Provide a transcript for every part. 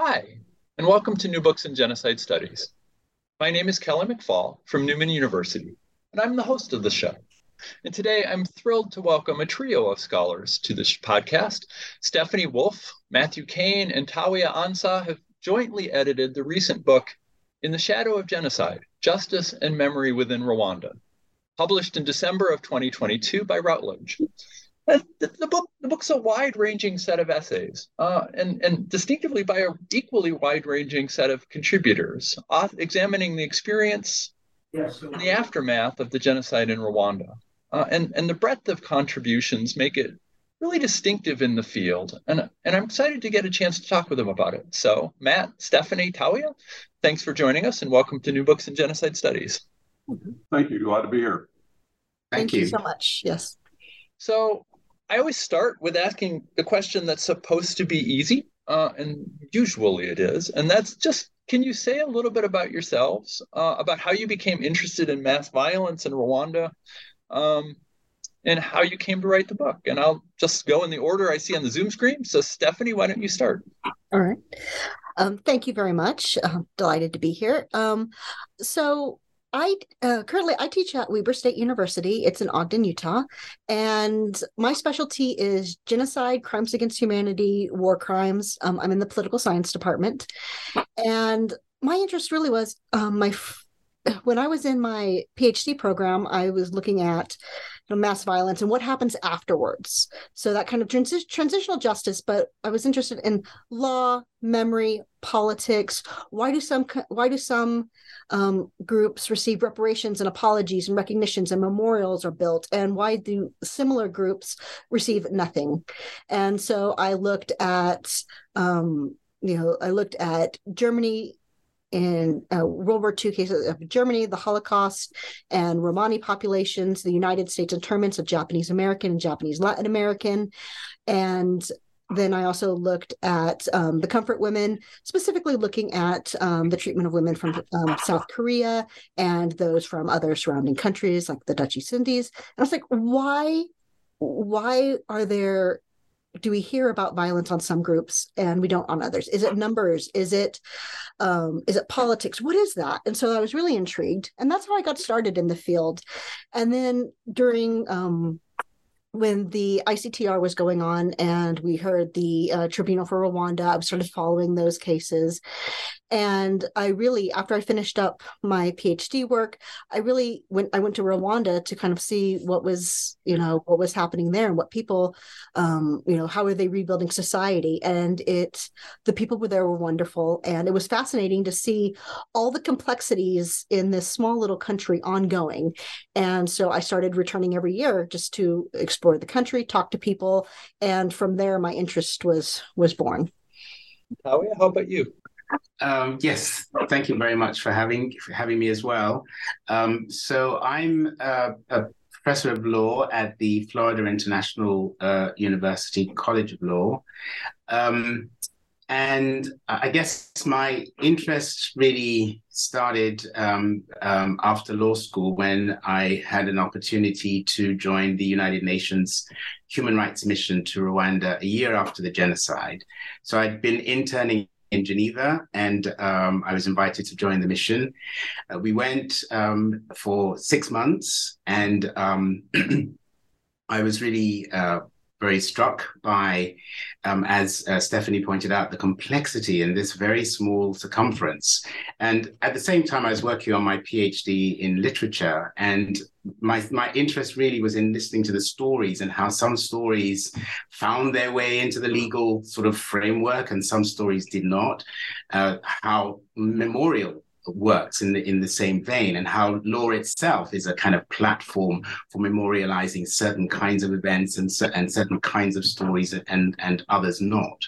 Hi, and welcome to New Books in Genocide Studies. My name is Kelly McFall from Newman University, and I'm the host of the show. And today I'm thrilled to welcome a trio of scholars to this podcast. Stephanie Wolfe, Matthew Kane, and Tawia Ansah have jointly edited the recent book, In the Shadow of Genocide Justice and Memory Within Rwanda, published in December of 2022 by Routledge. The, the, book the book's a wide-ranging set of essays, uh, and and distinctively by a equally wide-ranging set of contributors, uh, examining the experience yes, and the aftermath of the genocide in Rwanda, uh, and and the breadth of contributions make it really distinctive in the field, and and I'm excited to get a chance to talk with them about it. So Matt, Stephanie, Tawia, thanks for joining us, and welcome to New Books in Genocide Studies. Thank you. Glad to be here. Thank, Thank you. you so much. Yes. So I always start with asking the question that's supposed to be easy, uh, and usually it is, and that's just can you say a little bit about yourselves, uh, about how you became interested in mass violence in Rwanda, um, and how you came to write the book? And I'll just go in the order I see on the Zoom screen. So, Stephanie, why don't you start? All right. Um, thank you very much. I'm delighted to be here. Um, so, I uh, currently I teach at Weber State University. It's in Ogden, Utah, and my specialty is genocide, crimes against humanity, war crimes. Um, I'm in the political science department, and my interest really was um, my when I was in my PhD program. I was looking at you know, mass violence and what happens afterwards. So that kind of transi- transitional justice. But I was interested in law, memory, politics. Why do some why do some um, groups receive reparations and apologies and recognitions and memorials are built, and why do similar groups receive nothing? And so I looked at um, you know I looked at Germany in uh, World War II cases of Germany, the Holocaust, and Romani populations, the United States internments of Japanese American and Japanese Latin American. And then I also looked at um, the comfort women, specifically looking at um, the treatment of women from um, South Korea and those from other surrounding countries like the Dutch East Indies. And I was like, why? Why are there do we hear about violence on some groups and we don't on others? Is it numbers? Is it um, is it politics? What is that? And so i was really intrigued and that's how i got started in the field. And then during um, when the ICTR was going on and we heard the uh, Tribunal for Rwanda, I started following those cases. And I really, after I finished up my PhD work, I really went, I went to Rwanda to kind of see what was, you know, what was happening there and what people, um, you know, how are they rebuilding society? And it, the people were there were wonderful. And it was fascinating to see all the complexities in this small little country ongoing. And so I started returning every year just to explore explore the country, talk to people, and from there, my interest was was born. Howie, how about you? Um, yes, thank you very much for having for having me as well. Um, so I'm uh, a professor of law at the Florida International uh, University College of Law. Um, and I guess my interest really started um, um, after law school when I had an opportunity to join the United Nations Human Rights Mission to Rwanda a year after the genocide. So I'd been interning in Geneva, and um, I was invited to join the mission. Uh, we went um, for six months, and um, I was really uh, very struck by, um, as uh, Stephanie pointed out, the complexity in this very small circumference. And at the same time, I was working on my PhD in literature, and my my interest really was in listening to the stories and how some stories found their way into the legal sort of framework, and some stories did not. Uh, how memorial works in the in the same vein, and how law itself is a kind of platform for memorializing certain kinds of events and, and certain kinds of stories, and and others not.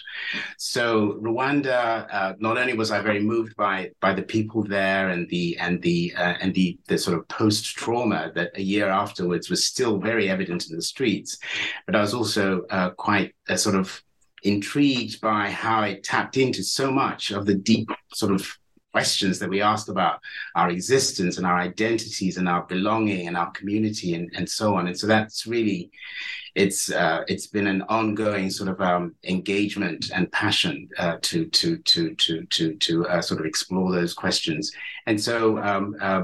So Rwanda, uh, not only was I very moved by by the people there and the and the uh, and the the sort of post trauma that a year afterwards was still very evident in the streets, but I was also uh, quite uh, sort of intrigued by how it tapped into so much of the deep sort of questions that we asked about our existence and our identities and our belonging and our community and, and so on. And so that's really it's uh, it's been an ongoing sort of um, engagement and passion uh, to to to to to to uh, sort of explore those questions. And so um, uh,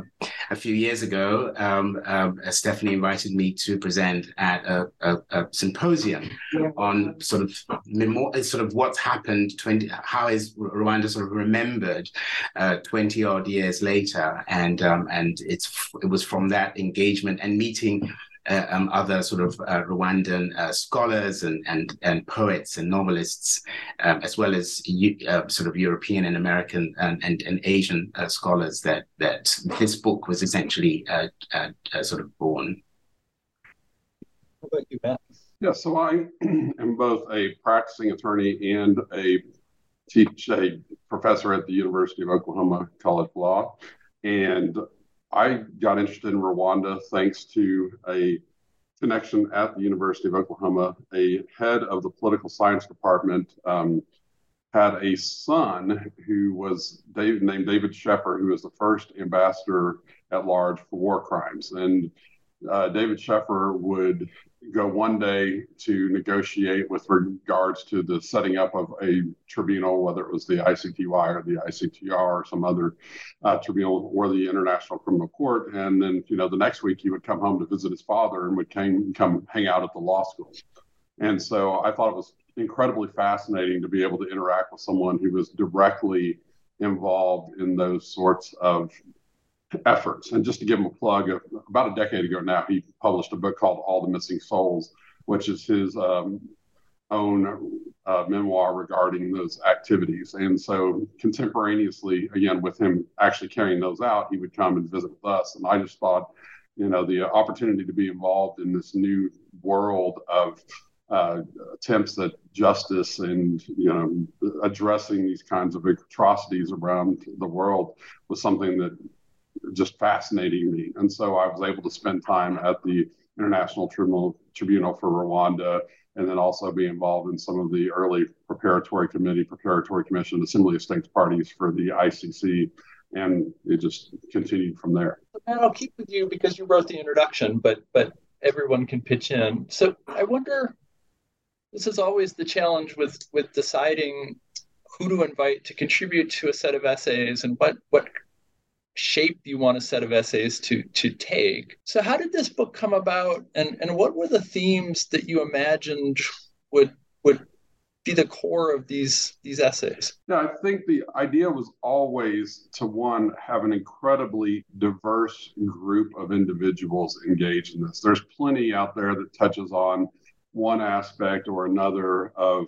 a few years ago, um, um, Stephanie invited me to present at a, a, a symposium yeah. on sort of memor- sort of what's happened twenty how is Rwanda sort of remembered uh, twenty odd years later, and um, and it's it was from that engagement and meeting uh, um, other sort of uh, Rwandan uh, scholars and, and, and poets and novelists, um, as well as uh, sort of European and American and, and, and Asian uh, scholars that, that this book was essentially uh, sort of born. How about you, Matt? Yeah, so I am both a practicing attorney and a teach a professor at the University of Oklahoma College of Law. And I got interested in Rwanda thanks to a connection at the University of Oklahoma. A head of the political science department um, had a son who was David, named David Scheffer, who was the first ambassador at large for war crimes. And uh, David Scheffer would go one day to negotiate with regards to the setting up of a tribunal, whether it was the ICTY or the ICTR or some other uh, tribunal or the International Criminal Court. And then, you know, the next week he would come home to visit his father and would came, come hang out at the law school. And so I thought it was incredibly fascinating to be able to interact with someone who was directly involved in those sorts of efforts. And just to give him a plug, about a decade ago now, he published a book called All the Missing Souls, which is his um, own uh, memoir regarding those activities. And so, contemporaneously, again, with him actually carrying those out, he would come and visit with us. And I just thought, you know, the opportunity to be involved in this new world of uh, attempts at justice and you know addressing these kinds of atrocities around the world was something that just fascinating me. And so I was able to spend time at the International Tribunal, Tribunal for Rwanda and then also be involved in some of the early preparatory committee, preparatory commission, assembly of states parties for the ICC. And it just continued from there. And I'll keep with you because you wrote the introduction, but but everyone can pitch in. So I wonder, this is always the challenge with with deciding who to invite to contribute to a set of essays and what what shape you want a set of essays to to take. So how did this book come about and and what were the themes that you imagined would would be the core of these these essays? Yeah, I think the idea was always to one have an incredibly diverse group of individuals engaged in this. There's plenty out there that touches on one aspect or another of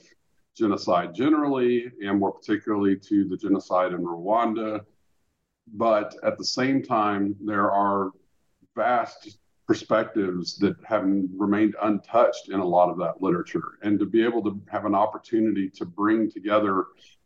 genocide generally, and more particularly to the genocide in Rwanda but at the same time, there are vast perspectives that have remained untouched in a lot of that literature. And to be able to have an opportunity to bring together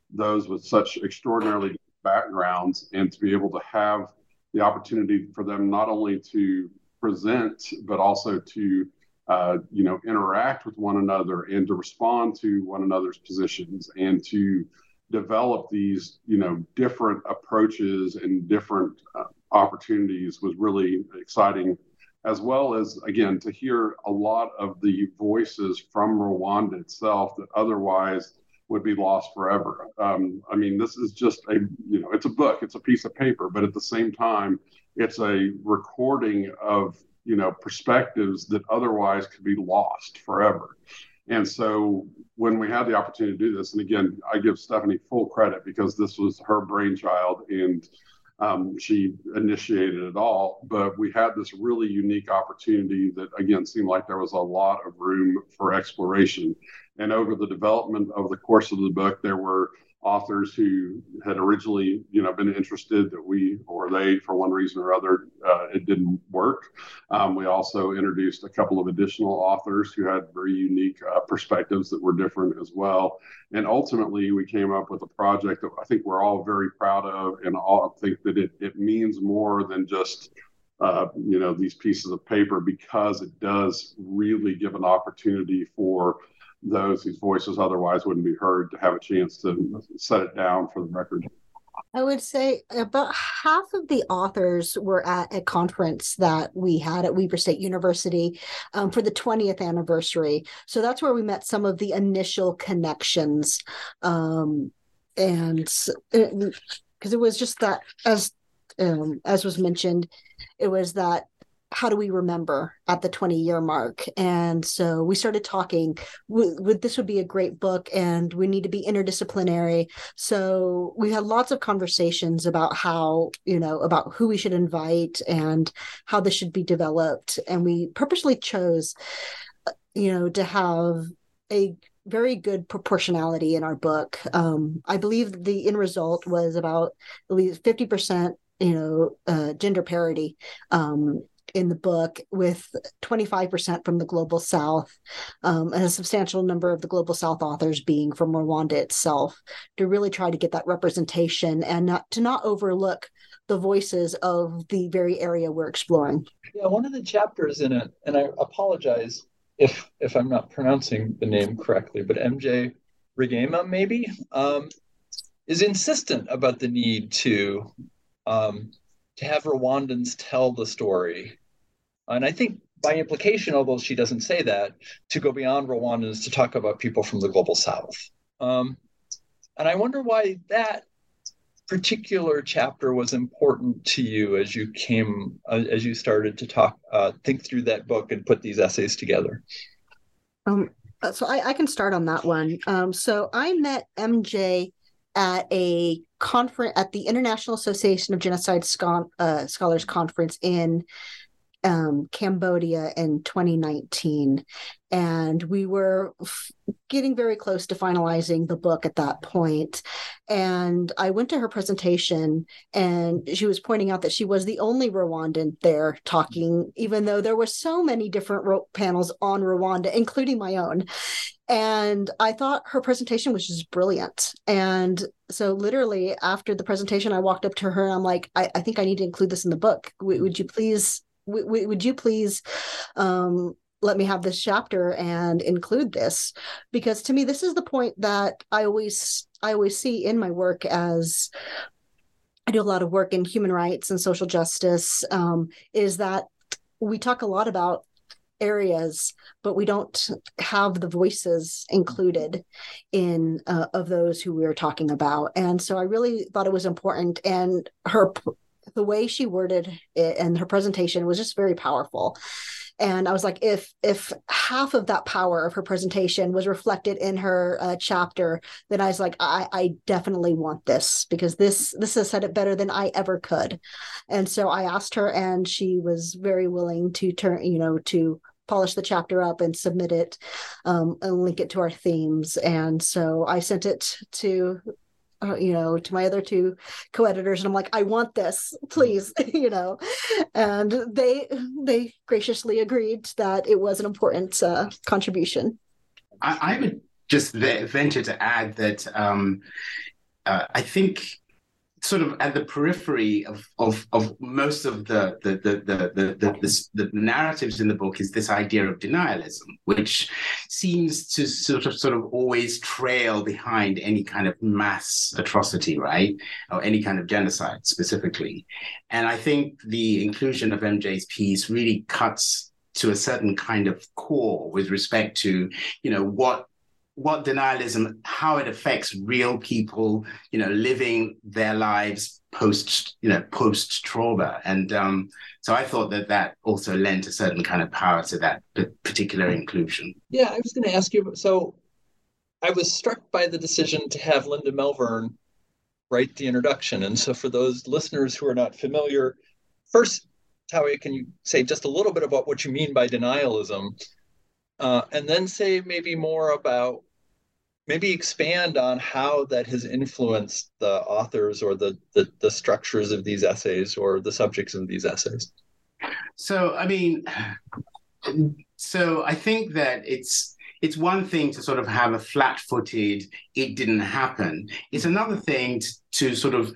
those with such extraordinarily backgrounds and to be able to have the opportunity for them not only to present, but also to uh, you know interact with one another and to respond to one another's positions and to develop these, you know, different approaches and different uh, opportunities was really exciting, as well as again to hear a lot of the voices from Rwanda itself that otherwise would be lost forever. Um, I mean, this is just a, you know, it's a book, it's a piece of paper, but at the same time, it's a recording of, you know, perspectives that otherwise could be lost forever. And so when we had the opportunity to do this, and again, I give Stephanie full credit because this was her brainchild and um, she initiated it all. But we had this really unique opportunity that, again, seemed like there was a lot of room for exploration. And over the development of the course of the book, there were authors who had originally, you know, been interested that we or they, for one reason or other, uh, it didn't work. Um, we also introduced a couple of additional authors who had very unique uh, perspectives that were different as well. And ultimately, we came up with a project that I think we're all very proud of, and all think that it, it means more than just uh, you know these pieces of paper because it does really give an opportunity for those whose voices otherwise wouldn't be heard to have a chance to set it down for the record. I would say about half of the authors were at a conference that we had at Weber State University um, for the 20th anniversary. So that's where we met some of the initial connections. Um, and because it, it was just that, as um, as was mentioned, it was that how do we remember at the 20 year mark? And so we started talking. This would be a great book and we need to be interdisciplinary. So we had lots of conversations about how you know about who we should invite and how this should be developed. And we purposely chose you know to have a very good proportionality in our book. Um, i believe the end result was about at least 50% you know uh, gender parity. Um, in the book with 25% from the global south um, and a substantial number of the global south authors being from rwanda itself to really try to get that representation and not to not overlook the voices of the very area we're exploring yeah one of the chapters in it and i apologize if if i'm not pronouncing the name correctly but mj Rwigema maybe um, is insistent about the need to um, to have Rwandans tell the story. And I think by implication, although she doesn't say that, to go beyond Rwandans to talk about people from the global south. Um, and I wonder why that particular chapter was important to you as you came, uh, as you started to talk, uh, think through that book and put these essays together. Um, so I, I, can start on that one. Um, so I met MJ at a conference at the International Association of Genocide uh, Scholars conference in um, Cambodia in 2019. And we were f- getting very close to finalizing the book at that point. And I went to her presentation, and she was pointing out that she was the only Rwandan there talking, even though there were so many different ro- panels on Rwanda, including my own. And I thought her presentation was just brilliant. And so, literally, after the presentation, I walked up to her and I'm like, I, I think I need to include this in the book. W- would you please w- would you please um, let me have this chapter and include this? Because to me this is the point that i always i always see in my work as i do a lot of work in human rights and social justice um, is that we talk a lot about areas but we don't have the voices included in uh, of those who we are talking about. And so i really thought it was important and her the way she worded it and her presentation was just very powerful. And i was like if if half of that power of her presentation was reflected in her uh, chapter then i was like I, I definitely want this because this this has said it better than i ever could. And so i asked her and she was very willing to turn you know to polish the chapter up and submit it um, and link it to our themes. And so i sent it to uh, you know, to my other two co-editors, and I'm like, I want this, please, you know, and they they graciously agreed that it was an important uh, contribution. I, I, would just venture to add that um, uh, I think sort of at the periphery of of, of most of the the the, the the the the narratives in the book is this idea of denialism, which seems to sort of sort of always trail behind any kind of mass atrocity, right, or any kind of genocide specifically. And I think the inclusion of MJ's piece really cuts to a certain kind of core with respect to you know what what denialism, how it affects real people, you know, living their lives post, you know, post trauma. And um, so I thought that that also lent a certain kind of power to that particular inclusion. Yeah, I was going to ask you. So I was struck by the decision to have Linda Melvern write the introduction. And so for those listeners who are not familiar, first, Tawi, can you say just a little bit about what you mean by denialism? Uh, and then say maybe more about maybe expand on how that has influenced the authors or the, the, the structures of these essays or the subjects of these essays. So, I mean, so I think that it's it's one thing to sort of have a flat-footed it didn't happen it's another thing to, to, sort of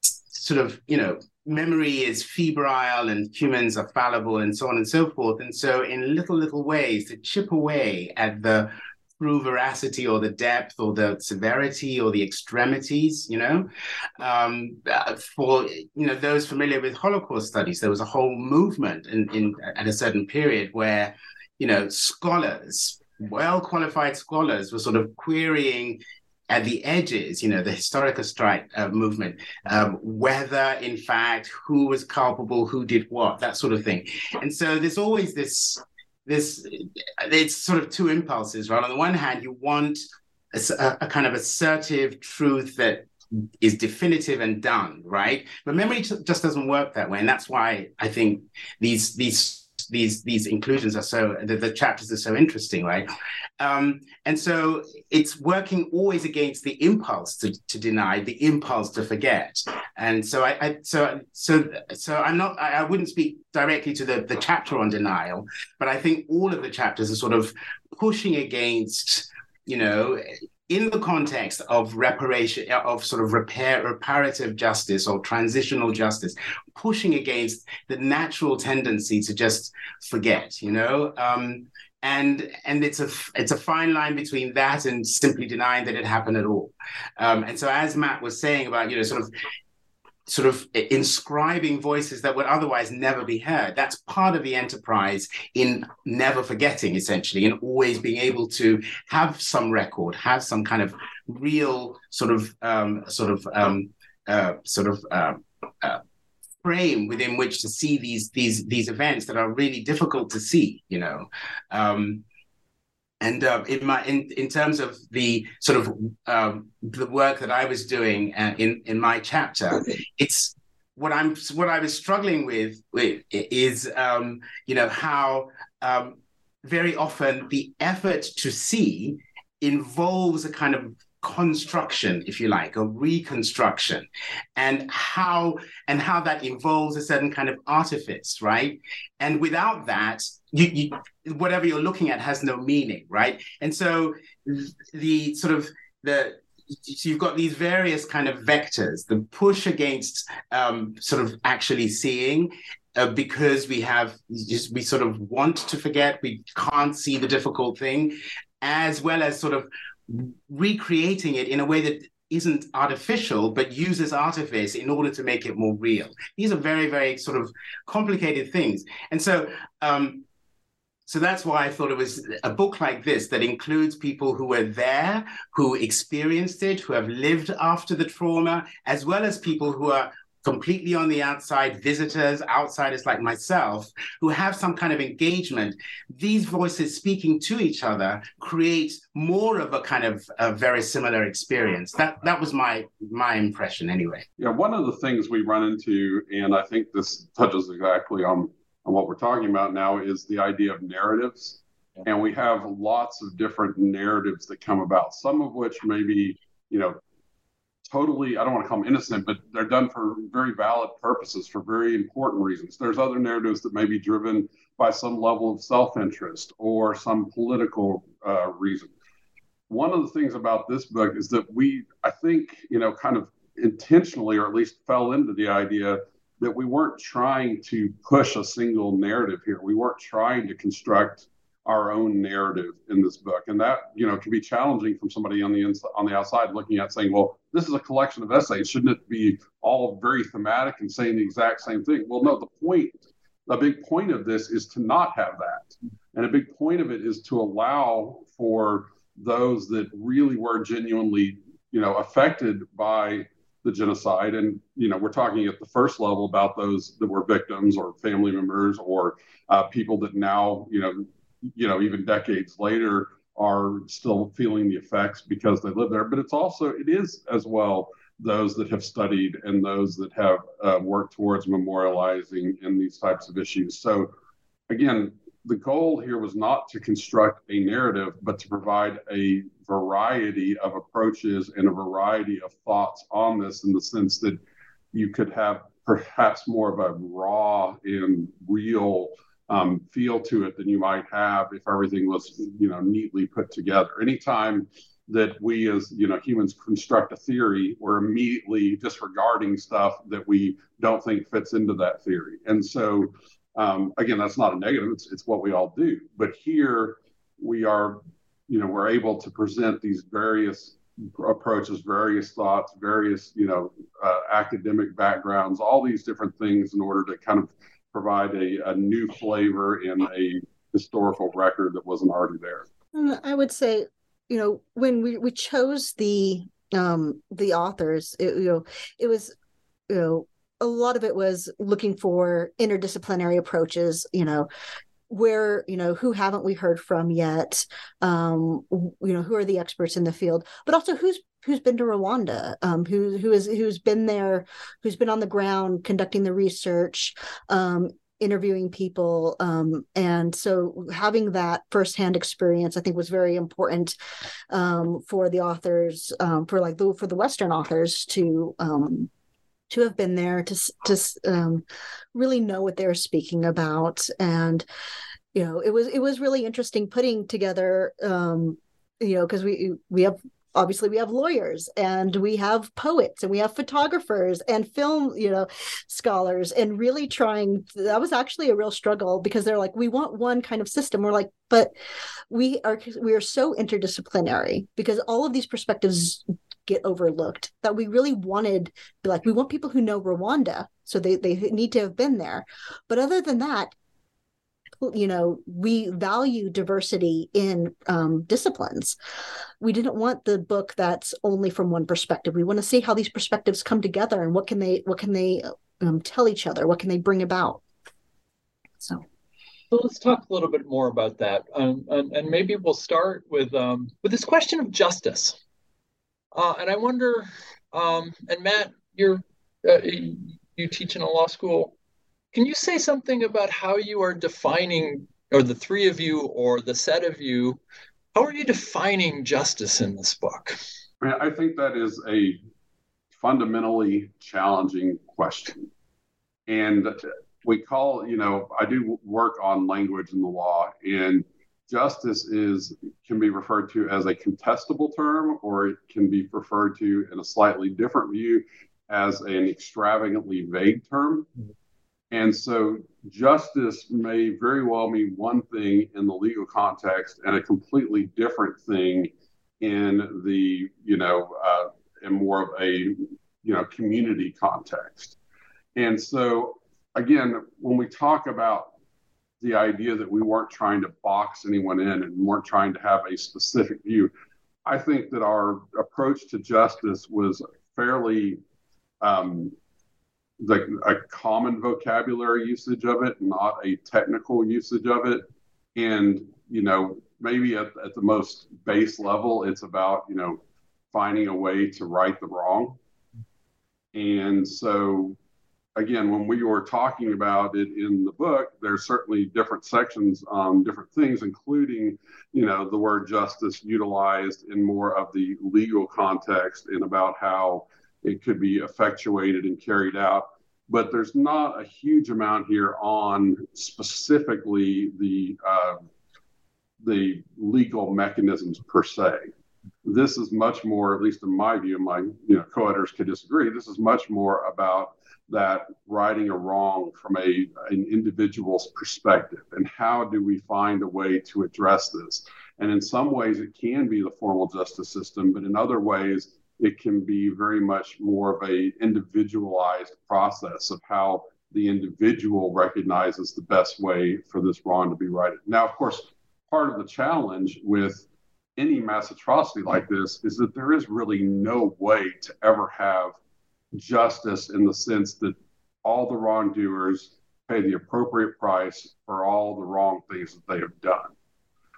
sort of you know memory is febrile and humans are fallible and so on and so forth and so in little little ways to chip away at the true veracity or the depth or the severity or the extremities you know um, for you know those familiar with holocaust studies there was a whole movement in, in at a certain period where you know scholars well qualified scholars were sort of querying at the edges, you know, the historical strike uh, movement, um, whether in fact who was culpable, who did what, that sort of thing. And so there's always this, this, it's sort of two impulses, right? On the one hand, you want a, a kind of assertive truth that is definitive and done, right? But memory t- just doesn't work that way, and that's why I think these these these these inclusions are so the, the chapters are so interesting, right? Um, and so it's working always against the impulse to, to deny, the impulse to forget. And so I, I so so so I'm not I, I wouldn't speak directly to the the chapter on denial, but I think all of the chapters are sort of pushing against you know in the context of reparation, of sort of repair, reparative justice or transitional justice, pushing against the natural tendency to just forget, you know, um, and and it's a it's a fine line between that and simply denying that it happened at all. Um, and so, as Matt was saying about, you know, sort of sort of inscribing voices that would otherwise never be heard. That's part of the enterprise in never forgetting, essentially, and always being able to have some record, have some kind of real sort of um, sort of um, uh, sort of uh, uh, frame within which to see these these these events that are really difficult to see. You know. Um, and uh, in my in in terms of the sort of um, the work that I was doing uh, in in my chapter, it's what I'm what I was struggling with, with is um, you know how um, very often the effort to see involves a kind of construction if you like a reconstruction and how and how that involves a certain kind of artifice right? And without that you, you whatever you're looking at has no meaning right? And so the sort of the so you've got these various kind of vectors the push against um, sort of actually seeing uh, because we have just we sort of want to forget we can't see the difficult thing as well as sort of recreating it in a way that isn't artificial but uses artifice in order to make it more real. These are very very sort of complicated things. And so um, so that's why I thought it was a book like this that includes people who were there, who experienced it, who have lived after the trauma, as well as people who are completely on the outside, visitors, outsiders like myself, who have some kind of engagement, these voices speaking to each other create more of a kind of a very similar experience. That that was my my impression anyway. Yeah, one of the things we run into, and I think this touches exactly on, on what we're talking about now, is the idea of narratives. And we have lots of different narratives that come about, some of which maybe, you know, totally, I don't want to call them innocent, but they're done for very valid purposes, for very important reasons. There's other narratives that may be driven by some level of self interest or some political uh, reason. One of the things about this book is that we, I think, you know, kind of intentionally, or at least fell into the idea that we weren't trying to push a single narrative here. We weren't trying to construct our own narrative in this book. And that you know can be challenging from somebody on the on the outside looking at saying well this is a collection of essays. Shouldn't it be all very thematic and saying the exact same thing? Well no the point the big point of this is to not have that. And a big point of it is to allow for those that really were genuinely you know affected by the genocide. And you know we're talking at the first level about those that were victims or family members or uh, people that now you know you know, even decades later are still feeling the effects because they live there. But it's also, it is as well those that have studied and those that have uh, worked towards memorializing in these types of issues. So again, the goal here was not to construct a narrative, but to provide a variety of approaches and a variety of thoughts on this in the sense that you could have perhaps more of a raw and real um, feel to it than you might have if everything was, you know, neatly put together. Anytime that we as you know humans construct a theory, we're immediately disregarding stuff that we don't think fits into that theory. And so um, again, that's not a negative; it's it's what we all do. But here we are, you know, we're able to present these various approaches, various thoughts, various you know uh, academic backgrounds, all these different things in order to kind of provide a, a new flavor in a historical record that wasn't already there. I would say, you know, when we, we chose the um the authors, it, you know, it was you know a lot of it was looking for interdisciplinary approaches you know where you know who haven't we heard from yet? Um you know who are the experts in the field? But also who's who's been to Rwanda? Um who who is who's been there who's been on the ground conducting the research um interviewing people? Um, and so having that firsthand experience i think was very important um, for the authors um, for like the for the western authors to um, to have been there to to um, really know what they're speaking about. And you know it was it was really interesting putting together um, you know because we we have obviously we have lawyers and we have poets and we have photographers and film you know scholars and really trying that was actually a real struggle because they're like we want one kind of system. We're like but we are we are so interdisciplinary because all of these perspectives get overlooked that we really wanted like we want people who know Rwanda so they they need to have been there. But other than that you know we value diversity in um, disciplines. We didn't want the book that's only from one perspective. We want to see how these perspectives come together and what can they what can they um, tell each other? What can they bring about? So. So let's talk a little bit more about that, um, and, and, maybe we'll start with um, with this question of justice. Uh, and I wonder, um, and Matt, you're uh, you teach in a law school. Can you say something about how you are defining, or the three of you, or the set of you, how are you defining justice in this book? I, think that is a fundamentally challenging question. And we call, you know, I do work on language in the law, and justice is can be referred to as a contestable term or it can be referred to in a slightly different view as an extravagantly vague term. And so justice may very well mean one thing in the legal context and a completely different thing in the you know uh, in more of a you know community context. And so again when we talk about the idea that we weren't trying to box anyone in and weren't trying to have a specific view. I think that our approach to justice was fairly um, the, a common vocabulary usage of it, not a technical usage of it. And, you know, maybe at, at the most base level, it's about, you know, finding a way to right the wrong. And so again, when we were talking about it in the book, there's certainly different sections on different things, including, you know, the word justice utilized in more of the legal context and about how it could be effectuated and carried out. But there's not a huge amount here on specifically the uh, the legal mechanisms per se. This is much more, at least in my view, my you know co-editors could disagree. This is much more about that righting a wrong from a an individual's perspective? And how do we find a way to address this? And in some ways it can be the formal justice system but in other ways it can be very much more of a individualized process of how the individual recognizes the best way for this wrong to be righted. Now of course part of the challenge with any mass atrocity like this is that there is really no way to ever have justice in the sense that all the wrongdoers pay the appropriate price for all the wrong things that they have done.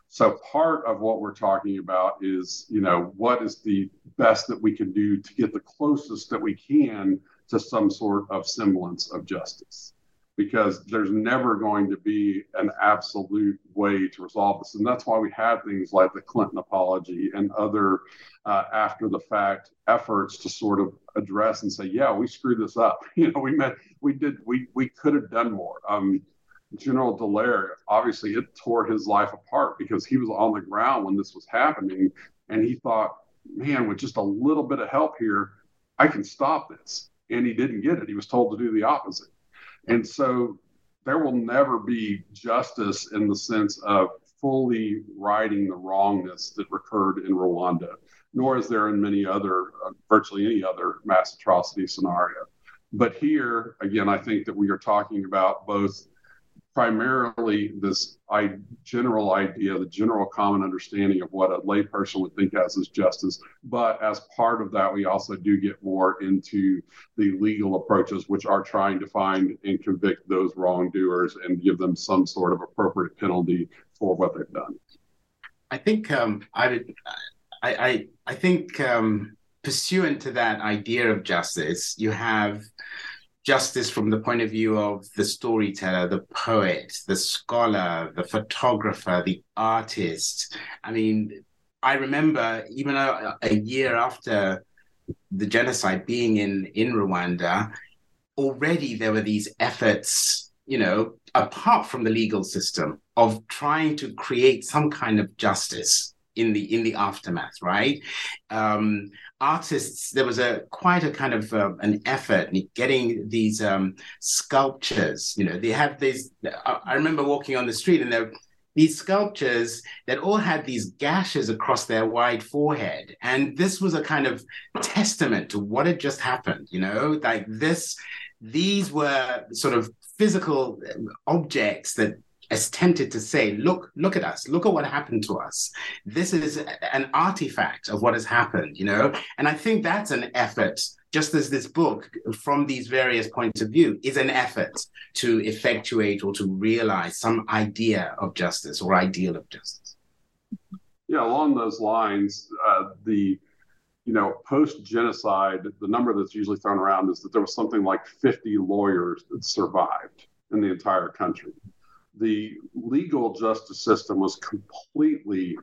So part of what we're talking about is, you know, what is the best that we can do to get the closest that we can to some sort of semblance of justice. Because there's never going to be an absolute way to resolve this. And that's why we have things like the Clinton apology and other uh, after the fact efforts to sort of address and say, yeah, we screwed this up. You know, we met, we did, we, we could have done more. Um, General Dallaire, obviously, it tore his life apart because he was on the ground when this was happening. And he thought, man, with just a little bit of help here, I can stop this. And he didn't get it. He was told to do the opposite. And so there will never be justice in the sense of fully righting the wrongness that occurred in Rwanda, nor is there in many other, uh, virtually any other mass atrocity scenario. But here, again, I think that we are talking about both primarily this I, general idea, the general common understanding of what a layperson would think as is justice. But as part of that, we also do get more into the legal approaches, which are trying to find and convict those wrongdoers and give them some sort of appropriate penalty for what they've done. I think um, I, I, I, I think um, pursuant to that idea of justice, you have justice from the point of view of the storyteller, the poet, the scholar, the photographer, the artist. I mean, I remember even a, a year after the genocide being in, in Rwanda, already there were these efforts, you know, apart from the legal system, of trying to create some kind of justice in the in the aftermath, right? Um, artists, there was a quite a kind of uh, an effort in getting these um, sculptures. You know, they have these. I remember walking on the street and there these sculptures that all had these gashes across their wide forehead. And this was a kind of testament to what had just happened, you know, like this, these were sort of physical objects that as tempted to say, look, look at us, look at what happened to us. This is an artifact of what has happened, you know? And I think that's an effort, just as this book, from these various points of view, is an effort to effectuate or to realize some idea of justice or ideal of justice. Yeah, along those lines, uh, the you know, post genocide, the number that's usually thrown around is that there was something like 50 lawyers that survived in the entire country the legal justice system was completely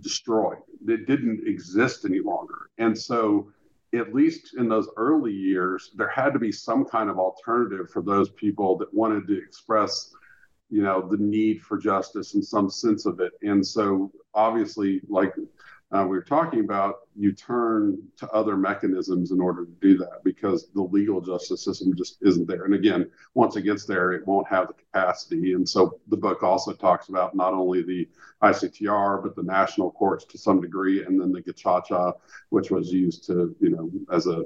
destroyed. It didn't exist any longer. And so, at least in those early years, there had to be some kind of alternative for those people that wanted to express, you know, the need for justice and some sense of it. And so, obviously, like uh, we were talking about, you turn to other mechanisms in order to do that because the legal justice system just isn't there. And again, once it gets there, it won't have the capacity. And so the book also talks about not only the ICTR, but the national courts to some degree, and then the Gacaca, which was used to, you know, as a,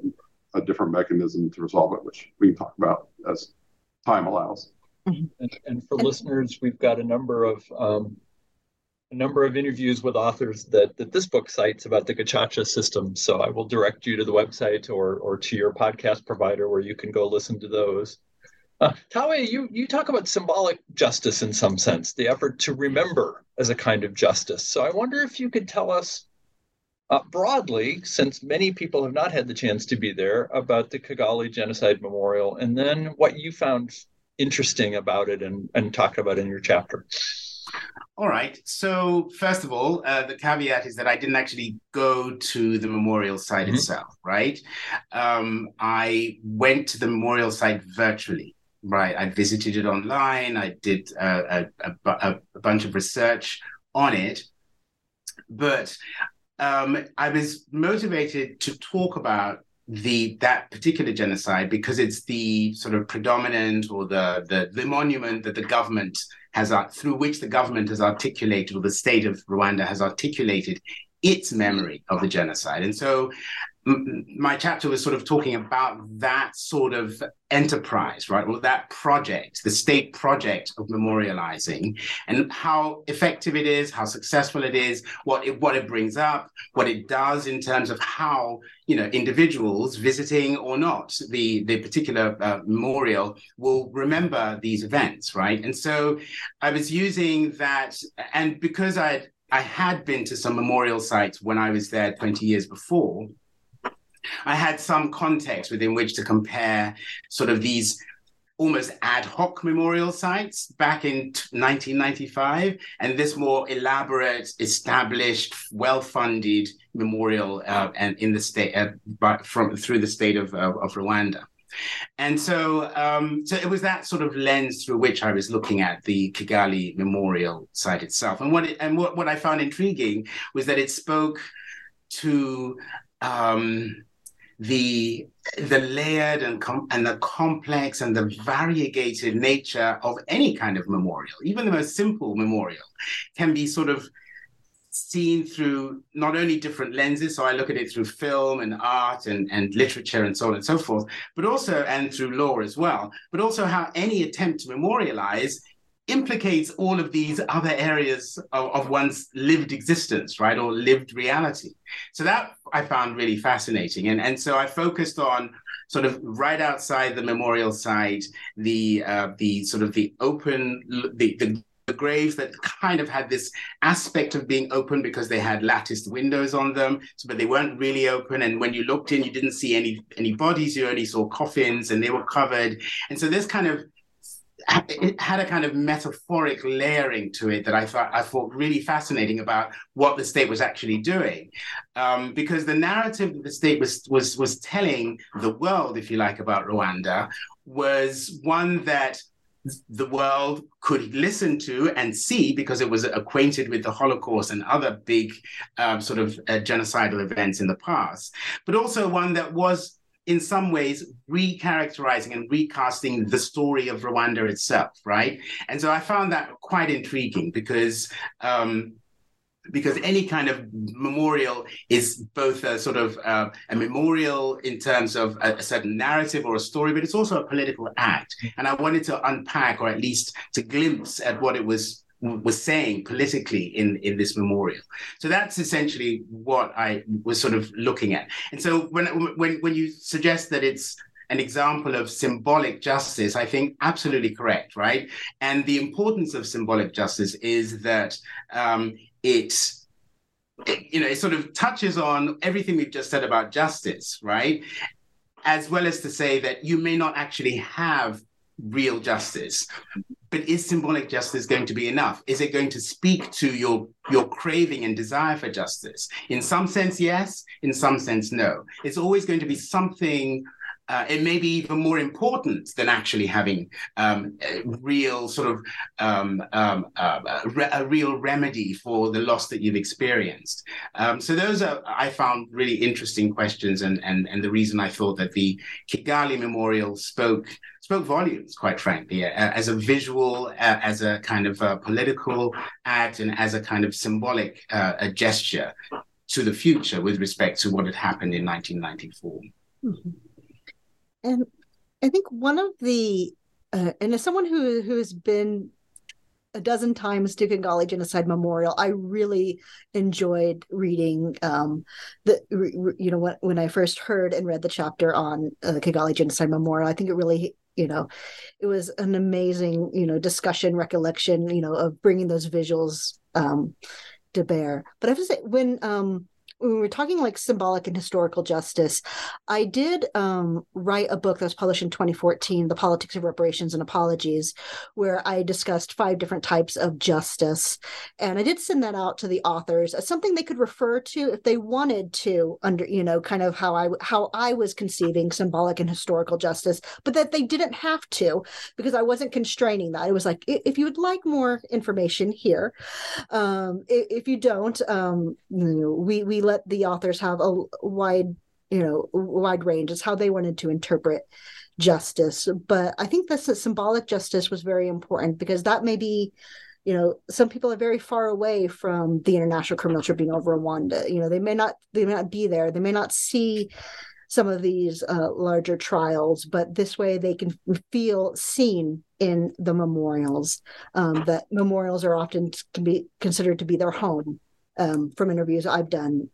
a different mechanism to resolve it, which we can talk about as time allows. And, and for listeners, we've got a number of um, a number of interviews with authors that, that this book cites about the Gacaca system. So I will direct you to the website or, or to your podcast provider where you can go listen to those. Uh, Tawe, you, you talk about symbolic justice in some sense, the effort to remember as a kind of justice. So I wonder if you could tell us uh, broadly, since many people have not had the chance to be there, about the Kigali Genocide Memorial, and then what you found interesting about it and, and talk about in your chapter. All right. So first of all, uh, the caveat is that I didn't actually go to the memorial site mm-hmm. itself, right? Um, I went to the memorial site virtually, right? I visited it online. I did uh, a, a, a, bunch of research on it, but um, I was motivated to talk about the that particular genocide because it's the sort of predominant or the the, the monument that the government has uh, through which the government has articulated or the state of Rwanda has articulated its memory of the genocide. And so my chapter was sort of talking about that sort of enterprise, right? Well, that project, the state project of memorializing, and how effective it is, how successful it is, what it what it brings up, what it does in terms of how you know individuals visiting or not the the particular uh, memorial will remember these events, right? And so I was using that, and because I I had been to some memorial sites when I was there 20 years before I had some context within which to compare sort of these almost ad hoc memorial sites back in 1995, and this more elaborate, established, well-funded memorial uh, and in the state uh, from through the state of, of, of Rwanda. And so, um, so it was that sort of lens through which I was looking at the Kigali Memorial site itself. And what it, and what, what I found intriguing was that it spoke to um, the the layered and com- and the complex and the variegated nature of any kind of memorial, even the most simple memorial, can be sort of seen through not only different lenses, so I look at it through film and art and, and literature and so on and so forth, but also and through law as well, but also how any attempt to memorialize implicates all of these other areas of, of one's lived existence, right, or lived reality. So that I found really fascinating. And, and so I focused on sort of right outside the memorial site, the uh, the sort of the open the, the the graves that kind of had this aspect of being open because they had latticed windows on them, but they weren't really open. And when you looked in, you didn't see any any bodies. You only saw coffins, and they were covered. And so this kind of it had a kind of metaphoric layering to it that I thought I thought really fascinating about what the state was actually doing, um, because the narrative that the state was was was telling the world, if you like, about Rwanda was one that the world could listen to and see because it was acquainted with the Holocaust and other big um, sort of uh, genocidal events in the past, but also one that was in some ways recharacterizing and recasting the story of Rwanda itself, right? And so I found that quite intriguing because um, because any kind of memorial is both a sort of uh, a memorial in terms of a, a, certain narrative or a story, but it's also a political act. And I wanted to unpack, or at least to glimpse at what it was was saying politically in in this memorial. So that's essentially what I was sort of looking at. And so when when when you suggest that it's an example of symbolic justice, I think absolutely correct, right? And the importance of symbolic justice is that um, it, you know, it sort of touches on everything we've just said about justice, right? As well as to say that you may not actually have real justice. But is symbolic justice going to be enough? Is it going to speak to your your craving and desire for justice? In some sense, yes. In some sense, no. It's always going to be something uh, it may be even more important than actually having um, a real sort of um, um, uh, a, re- a, real remedy for the loss that you've experienced. Um, so those are I found really interesting questions, and and and the reason I thought that the Kigali Memorial spoke spoke volumes, quite frankly, uh, as a visual, uh, as a kind of a political act, and as a kind of symbolic uh, a gesture to the future with respect to what had happened in 1994. Mm-hmm. And I think one of the uh, and as someone who who's been a dozen times to Kigali Genocide Memorial, I really enjoyed reading um, the you know when when I first heard and read the chapter on uh, the Kigali Genocide Memorial. I think it really you know it was an amazing you know discussion recollection you know of bringing those visuals um, to bear. But I have to say when um, when we are talking like symbolic and historical justice, I did um, write a book that was published in 2014, The Politics of Reparations and Apologies, where I discussed five different types of justice. And I did send that out to the authors as something they could refer to if they wanted to under, you know, kind of how I how I was conceiving symbolic and historical justice, but that they didn't have to because I wasn't constraining that. It was like if you would like more information here, um, if you don't, um, we we let the authors have a wide you know wide range. It's how they wanted to interpret justice. But i think this symbolic justice was very important because that may be you know some people are very far away from the international criminal tribunal of rwanda. You know they may not they may not be there. They may not see some of these uh, larger trials but this way they can feel seen in the memorials um, that memorials are often can be considered to be their home um, from interviews i've done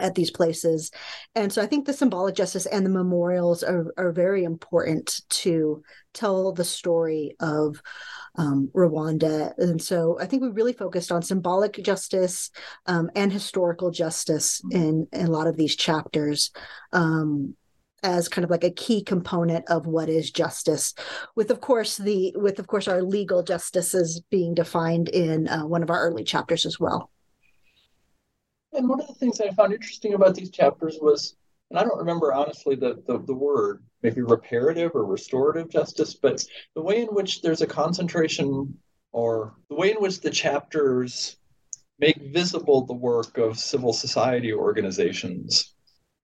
at these places. And so I think the symbolic justice and the memorials are, are very important to tell the story of um, Rwanda. And so I think we really focused on symbolic justice um, and historical justice in, in, a lot of these chapters. Um, as kind of like a key component of what is justice with of course the with of course our legal justices being defined in uh, one of our early chapters as well and one of the things i found interesting about these chapters was and i don't remember honestly the, the, the word maybe reparative or restorative justice but the way in which there's a concentration or the way in which the chapters make visible the work of civil society organizations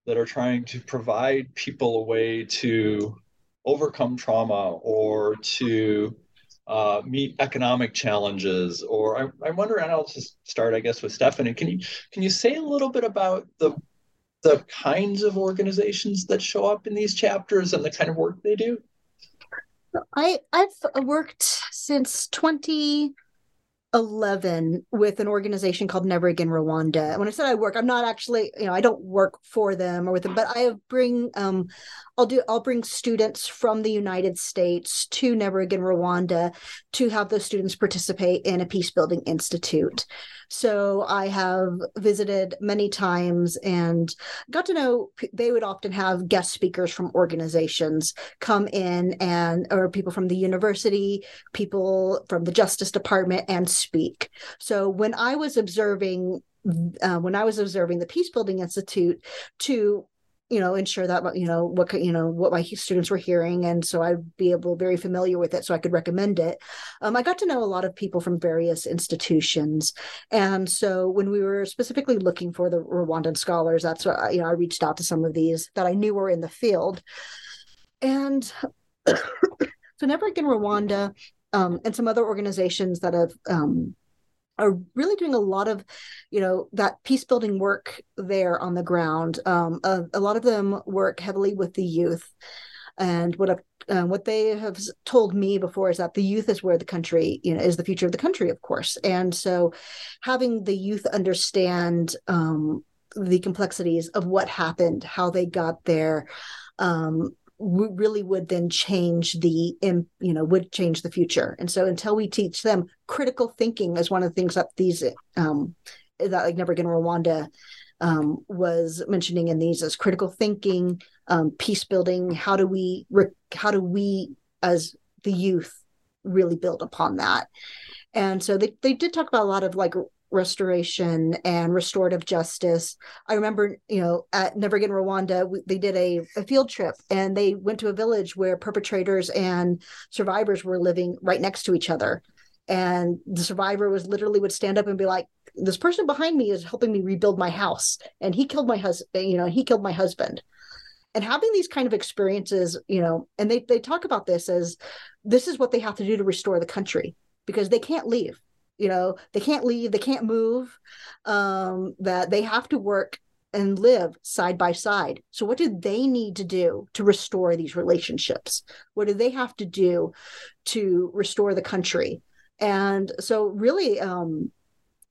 that are trying to provide people a way to overcome trauma or to uh, meet economic challenges or I, I wonder and i'll just start i guess with stephanie can you can you say a little bit about the the kinds of organizations that show up in these chapters and the kind of work they do i i've worked since 20 11 with an organization called Never Again Rwanda. When I said I work, I'm not actually, you know, I don't work for them or with them, but I bring um I'll do I'll bring students from the United States to Never Again Rwanda to have those students participate in a peace building institute. So I have visited many times and got to know they would often have guest speakers from organizations come in and or people from the university, people from the Justice Department and speak. So when I was observing uh, when I was observing the Peace Building Institute to you know ensure that you know what you know what my students were hearing and so i'd be able very familiar with it so i could recommend it. Um, i got to know a lot of people from various institutions and so when we were specifically looking for the rwandan scholars that's what you know i reached out to some of these that i knew were in the field. And so never again rwanda um, and some other organizations that have um, are really doing a lot of you know that peace building work there on the ground. Um, a, a, lot of them work heavily with the youth. And what uh, what they have told me before is that the youth is where the country you know is the future of the country of course. And so having the youth understand um, the complexities of what happened how they got there um, really would then change the you know would change the future. And so until we teach them critical thinking is one of the things that these um that like never again rwanda um, was mentioning in these as critical thinking um, peace building. How do we how do we as the youth really build upon that? And so they, they did talk about a lot of like restoration and restorative justice. I remember, you know, at Never Again Rwanda, they did a, a field trip and they went to a village where perpetrators and survivors were living right next to each other. And the survivor was literally would stand up and be like, this person behind me is helping me rebuild my house. And he killed my husband, you know, he killed my husband. And having these kind of experiences, you know, and they, they talk about this as this is what they have to do to restore the country because they can't leave you know they can't leave they can't move um, that they have to work and live side by side. So what do they need to do to restore these relationships? What do they have to do to restore the country? And so really um,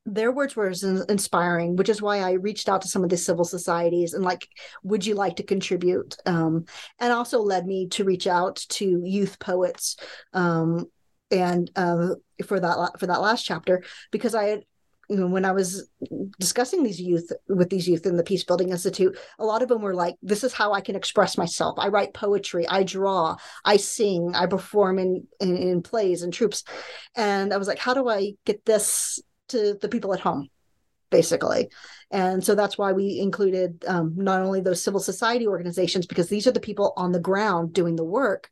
their words were inspiring which is why i reached out to some of the civil societies and like would you like to contribute? Um, and also led me to reach out to youth poets um, and uh, for that for that last chapter because I had when I was discussing these youth with these youth in the Peace Building Institute, a lot of them were like, "This is how I can express myself. I write poetry, I draw, I sing, I perform in in, in plays and troupes," and I was like, "How do I get this to the people at home?" basically. And so that's why we included um, not only those civil society organizations, because these are the people on the ground doing the work,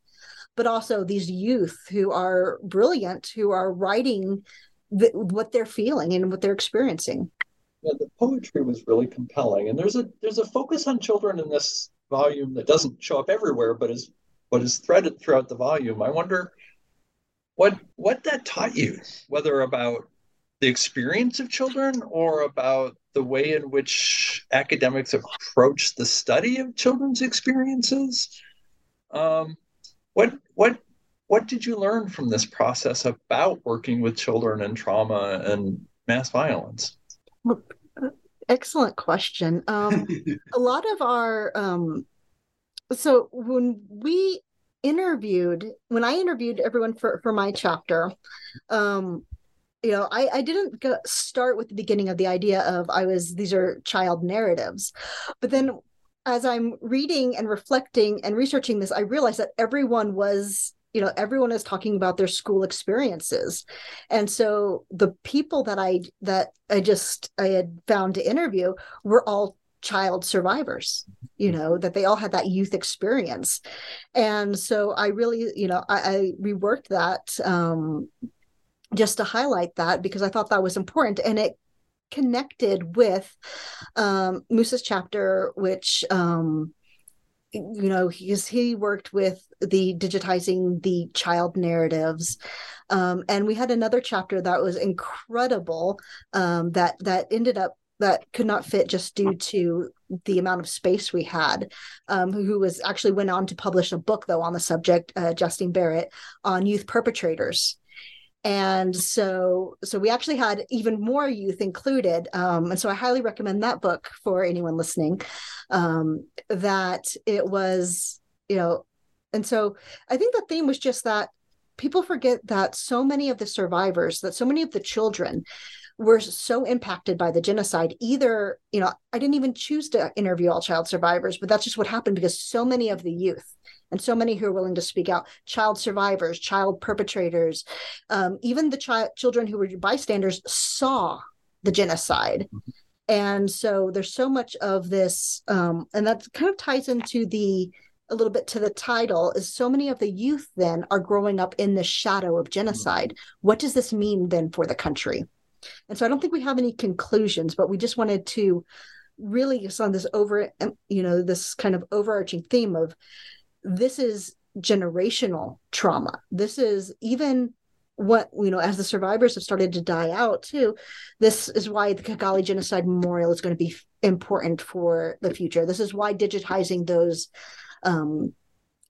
but also these youth who are brilliant, who are writing the, what they're feeling and what they're experiencing. Yeah, the poetry was really compelling, and there's a there's a focus on children in this volume that doesn't show up everywhere, but is but is threaded throughout the volume. I wonder what what that taught you, whether about the experience of children or about the way in which academics approach the study of children's experiences. Um, what what what did you learn from this process about working with children and trauma and mass violence? Excellent question. Um, a lot of our um, so when we interviewed when I interviewed everyone for for my chapter, um, you know, I I didn't go, start with the beginning of the idea of I was these are child narratives, but then as I'm reading and reflecting and researching this, I realized that everyone was you know everyone is talking about their school experiences. And so the people that i that i just i had found to interview were all child survivors you know that they all had that youth experience. And so i really you know i, I reworked that um just to highlight that because i thought that was important. And it connected with um, Musa's chapter, which um, you know he's he worked with the digitizing the child narratives. Um, and we had another chapter that was incredible um, that that ended up that could not fit just due to the amount of space we had um, who was actually went on to publish a book though on the subject uh, justine barrett on youth perpetrators and so so we actually had even more youth included um, and so i highly recommend that book for anyone listening um, that it was you know and so i think the theme was just that people forget that so many of the survivors that so many of the children were so impacted by the genocide. Either you know i didn't even choose to interview all child survivors but that's just what happened because so many of the youth and so many who are willing to speak out child survivors child perpetrators um, even the child children who were bystanders saw the genocide mm-hmm. and so there's so much of this um, and that kind of ties into the a little bit to the title is so many of the youth then are growing up in the shadow of genocide mm-hmm. what does this mean then for the country and so i don't think we have any conclusions but we just wanted to really on this over you know this kind of overarching theme of this is generational trauma. This is even what you know as the survivors have started to die out too this is why the kigali genocide memorial is going to be important for the future this is why digitizing those um,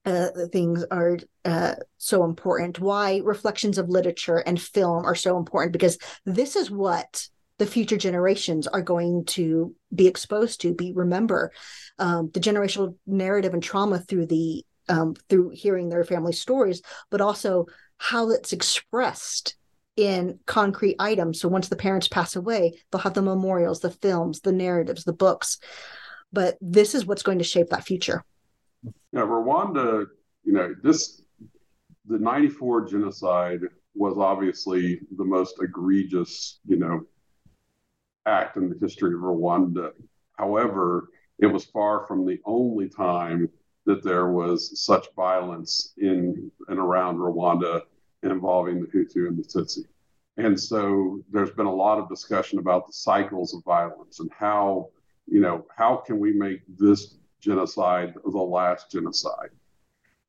uh, things are uh, so important why reflections of literature and film are so important because this is what the future generations are going to be exposed to be remember um, the generational narrative and trauma through the um, through hearing their family stories but also how it's expressed in concrete items. So once the parents pass away they'll have the memorials the films the narratives the books. But this is what's going to shape that future. Now rwanda you know this the 94 genocide was obviously the most egregious you know act in the history of Rwanda. However, it was far from the only time that there was such violence in and around Rwanda involving the Hutu and the Tutsi. And so there's been a lot of discussion about the cycles of violence and how, you know, how can we make this genocide the last genocide?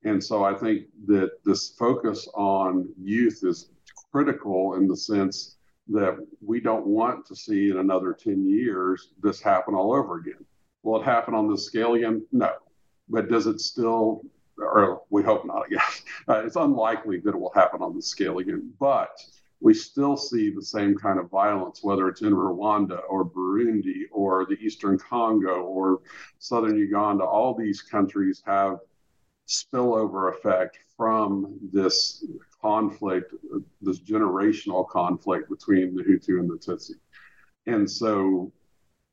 And so I think that this focus on youth is critical in the sense that we don't want to see in another 10 years this happen all over again. Will it happen on this scale again? No. But does it still, or we hope not, I guess. Uh, it's unlikely that it will happen on this scale again. But we still see the same kind of violence, whether it's in Rwanda or Burundi or the Eastern Congo or Southern Uganda. All these countries have spillover effect from this conflict, this generational conflict between the Hutu and the Tutsi. And so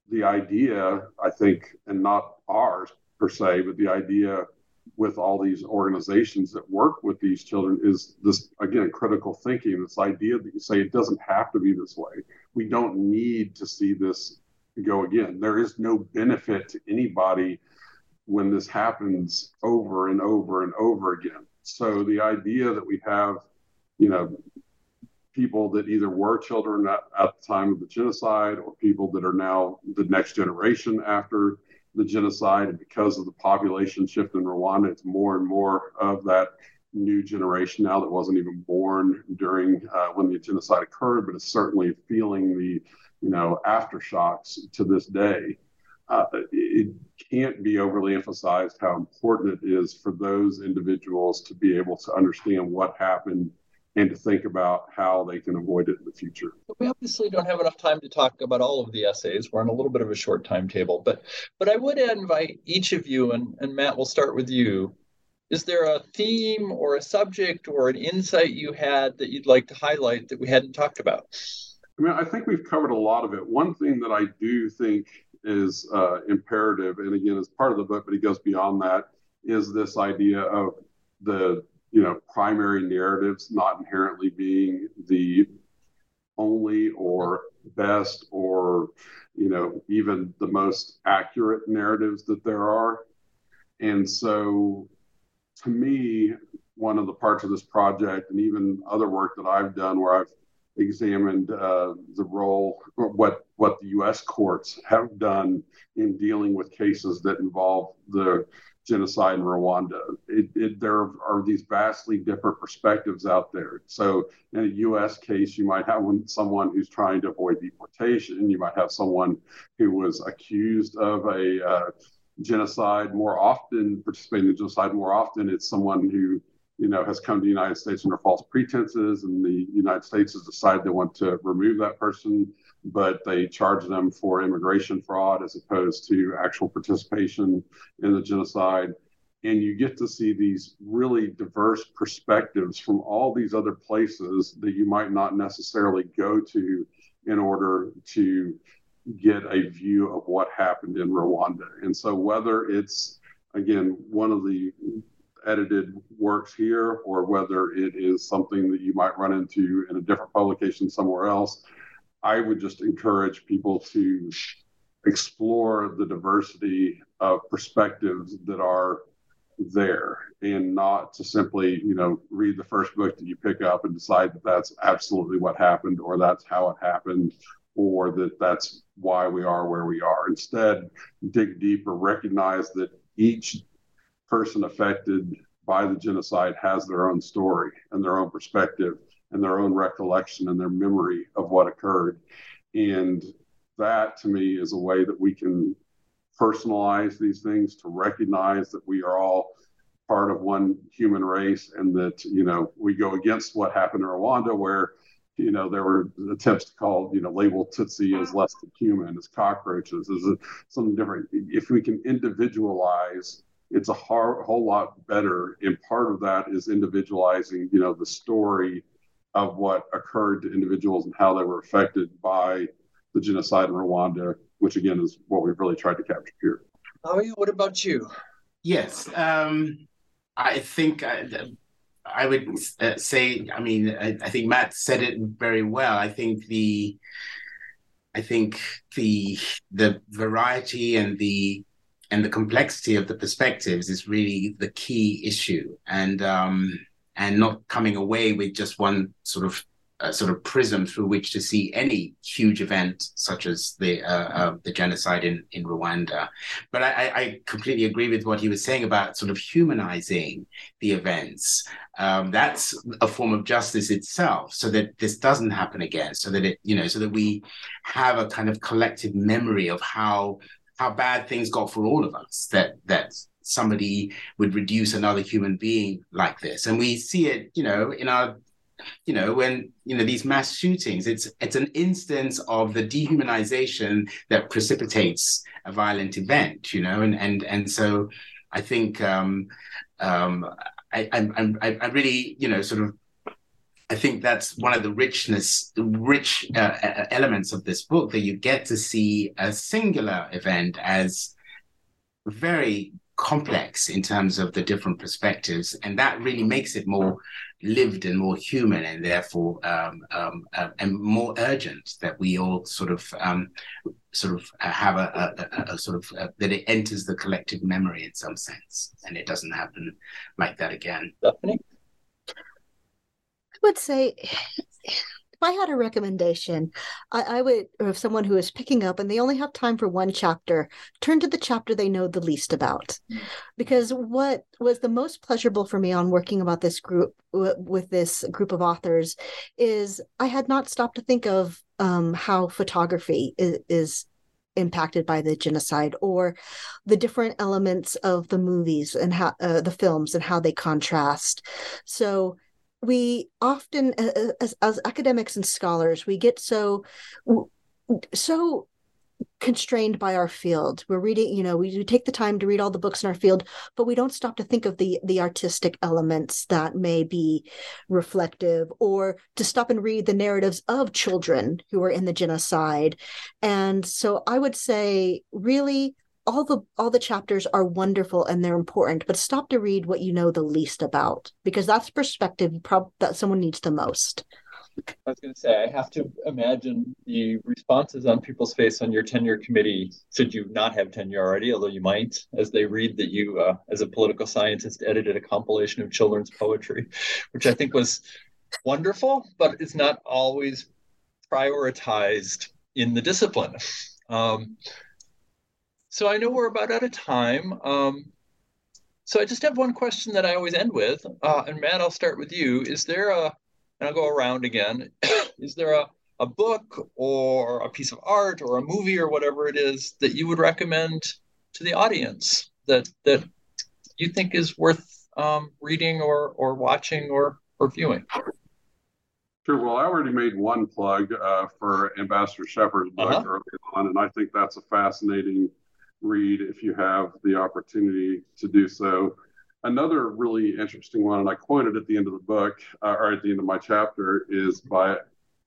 the idea, I think, and not ours per se, but the idea with all these organizations that work with these children is this again critical thinking this idea that you say it doesn't have to be this way. We don't need to see this go again. There is no benefit to anybody when this happens over and over and over again so the idea that we have, you know, people that either were children at, at the time of the genocide or people that are now the next generation after the genocide, and because of the population shift in Rwanda, it's more and more of that new generation now that wasn't even born during uh, when the genocide occurred, but is certainly feeling the you know aftershocks to this day uh, it can't be overly emphasized how important it is for those individuals to be able to understand what happened and to think about how they can avoid it in the future. We obviously don't have enough time to talk about all of the essays. We're on a little bit of a short timetable, but but I would invite each of you, and, and Matt, we'll start with you. Is there a theme or a subject or an insight you had that you'd like to highlight that we hadn't talked about? I mean, I think we've covered a lot of it. One thing that I do think is uh, imperative, and again, as part of the book, but he goes beyond that, is this idea of the you know primary narratives not inherently being the only or best or you know even the most accurate narratives that there are. And so to me one of the parts of this project and even other work that i've done where i've examined uh, the role what what the u.s courts have done in dealing with cases that involve the genocide in Rwanda. It, it, there are these vastly different perspectives out there. So, in a U.S. case, you might have someone who's trying to avoid deportation. You might have someone who was accused of a uh, genocide. More often, participating in genocide. More often, it's someone who you know, has come to the United States under false pretenses, and the United States has decided they want to remove that person, but they charge them for immigration fraud as opposed to actual participation in the genocide. And you get to see these really diverse perspectives from all these other places that you might not necessarily go to in order to get a view of what happened in Rwanda. And so, whether it's again one of the edited works here or whether it is something that you might run into in a different publication somewhere else, I would just encourage people to explore the diversity of perspectives that are there and not to simply you know read the first book that you pick up and decide that that's absolutely what happened or that's how it happened or that that's why we are where we are. Instead dig deeper recognize that each person affected by the genocide has their own story and their own perspective and their own recollection and their memory of what occurred. And that to me is a way that we can personalize these things to recognize that we are all part of one human race and that, you know, we go against what happened in Rwanda where you know, there were attempts to call, you know, label Tutsi as less than human, as cockroaches, as something different. If we can individualize it's a hard, whole lot better. And part of that is individualizing, you know, the story of what occurred to individuals and how they were affected by the genocide in Rwanda, which again is what we've really tried to capture here. Howie, what about you? Yes, um, I think I, I would uh, say. I mean, I, I, think Matt said it very well. I think the, I think the the variety and the and the complexity of the perspectives is really the key issue and um, and not coming away with just one sort of uh, sort of prism through which to see any huge event such as the uh, uh, the genocide in in Rwanda. But I, I, completely agree with what he was saying about sort of humanizing the events. Um, that's a form of justice itself, so that this doesn't happen again. So that it you know so that we have a kind of collective memory of how how bad things got for all of us that that somebody would reduce another human being like this. And we see it you know in our you know when you know these mass shootings it's it's an instance of the dehumanization that precipitates a violent event you know and and and so i think um um i i'm i really you know sort of I think that's one of the richness, rich uh, elements of this book that you get to see a singular event as very complex in terms of the different perspectives, and that really makes it more lived and more human, and therefore um, um, uh, and more urgent that we all sort of um, sort of have a, a, a sort of uh, that it enters the collective memory in some sense, and it doesn't happen like that again. Stephanie would say if I had a recommendation, I, I, would, or if someone who is picking up and they only have time for one chapter, turn to the chapter they know the least about. Because what was the most pleasurable for me on working about this group with this group of authors is I had not stopped to think of um, how photography is, is impacted by the genocide or the different elements of the movies and how uh, the films and how they contrast so we often as, as academics and scholars we get so so constrained by our field. We're reading, you know, we, we take the time to read all the books in our field, but we don't stop to think of the the artistic elements that may be reflective, or to stop and read the narratives of children who are in the genocide. And so, I would say, really, all the all the chapters are wonderful and they're important, but stop to read what you know the least about because that's perspective prob- that someone needs the most. I was going to say, I have to imagine the responses on people's face on your tenure committee, should you not have tenure already, although you might, as they read that you, uh, as a political scientist, edited a compilation of children's poetry, which I think was wonderful, but it's not always prioritized in the discipline. Um, so I know we're about out of time. Um, so I just have one question that I always end with, uh, and Matt, I'll start with you. Is there a and I'll go around again. is there a, a book or a piece of art or a movie or whatever it is that you would recommend to the audience that that you think is worth um, reading or or watching or or viewing? Sure. Well, I already made one plug uh, for Ambassador Scheffer's book uh-huh. earlier on, and I think that's a fascinating read if you have the opportunity to do so. Another really interesting one, and I quoted at the end of the book, uh, or at the end of my chapter, is by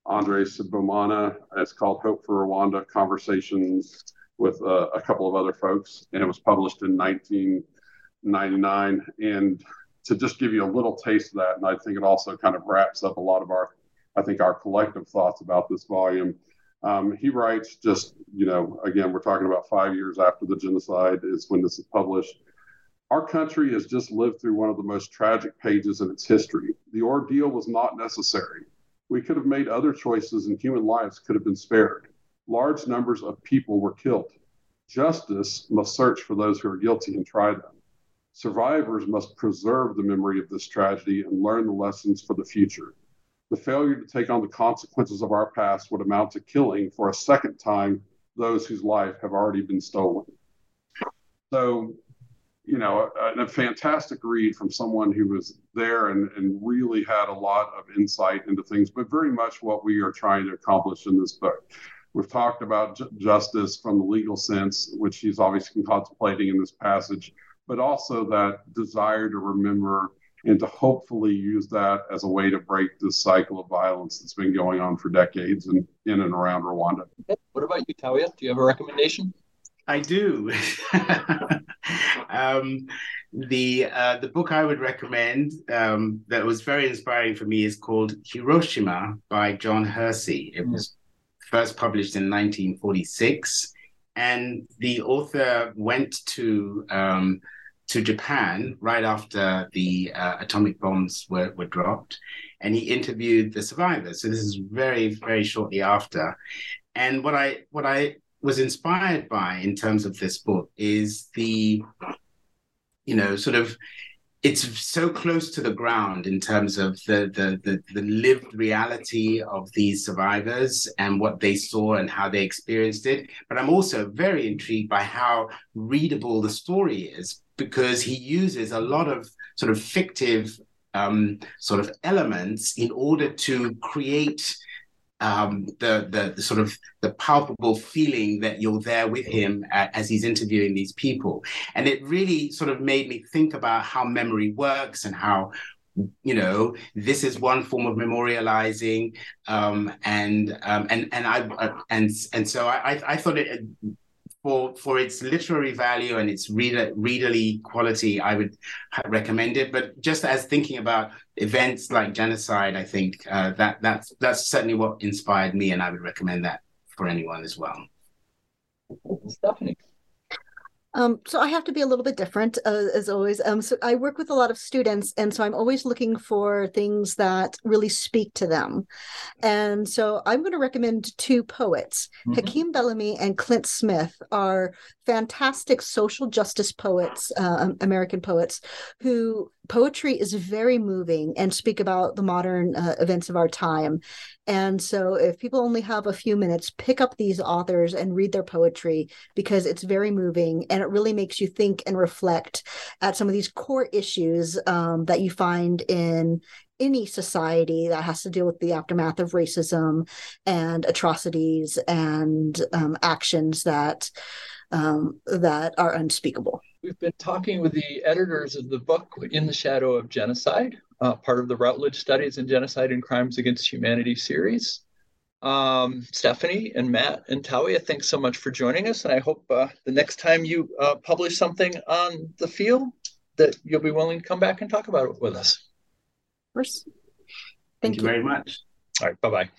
Andre Sibomana. It's called Hope for Rwanda Conversations with uh, a couple of other folks, and it was published in 1999. And to just give you a little taste of that, and I think it also kind of wraps up a lot of our, I think, our collective thoughts about this volume. Um, he writes just, you know, again, we're talking about five years after the genocide is when this is published. Our country has just lived through one of the most tragic pages in its history. The ordeal was not necessary. We could have made other choices and human lives could have been spared. Large numbers of people were killed. Justice must search for those who are guilty and try them. Survivors must preserve the memory of this tragedy and learn the lessons for the future. The failure to take on the consequences of our past would amount to killing for a second time those whose life have already been stolen. So you know, a, a, fantastic read from someone who was there and, and really had a lot of insight into things, but very much what we are trying to accomplish in this book. We've talked about ju- justice from the legal sense, which he's obviously contemplating in this passage, but also that desire to remember and to hopefully use that as a way to break this cycle of violence that's been going on for decades in, in and around Rwanda. What about you, Tawia? Do you have a recommendation? I do. um, the uh, the book I would recommend um, that was very inspiring for me is called Hiroshima by John Hersey. It was first published in 1946, and the author went to um, to Japan right after the uh, atomic bombs were, were dropped, and he interviewed the survivors. So this is very very shortly after. And what I what I was inspired by in terms of this book is the, you know, sort of it's so close to the ground in terms of the, the, the the lived reality of these survivors and what they saw and how they experienced it. But I'm also very intrigued by how readable the story is because he uses a lot of sort of fictive um, sort of elements in order to create um, the, the, the sort of the palpable feeling that you're there with him as he's interviewing these people, and it really sort of made me think about how memory works and how you know this is one form of memorializing um, and um, and and I uh, and and so I I thought it for for its literary value and its reader readerly quality, I would recommend it. But just as thinking about events like genocide, I think uh, that that's that's certainly what inspired me, and I would recommend that for anyone as well. Stephanie. Um, so I have to be a little bit different uh, as always. Um, so I work with a lot of students, and so I'm always looking for things that really speak to them. And so I'm going to recommend two poets. Mm-hmm. Hakim Bellamy and Clint Smith are fantastic social justice poets, uh, American poets, who poetry is very moving and speak about the modern uh, events of our time. And so, if people only have a few minutes, pick up these authors and read their poetry because it's very moving and it really makes you think and reflect at some of these core issues um, that you find in any society that has to deal with the aftermath of racism and atrocities and um, actions that um, that are unspeakable. We've been talking with the editors of the book In the Shadow of Genocide, uh, part of the Routledge Studies in Genocide and Crimes Against Humanity series. Um, Stephanie and Matt and Tawia, thanks so much for joining us. And I hope uh, the next time you uh, publish something on the field that you'll be willing to come back and talk about it with us. Of course. Thank, Thank you very much. All right. Bye bye.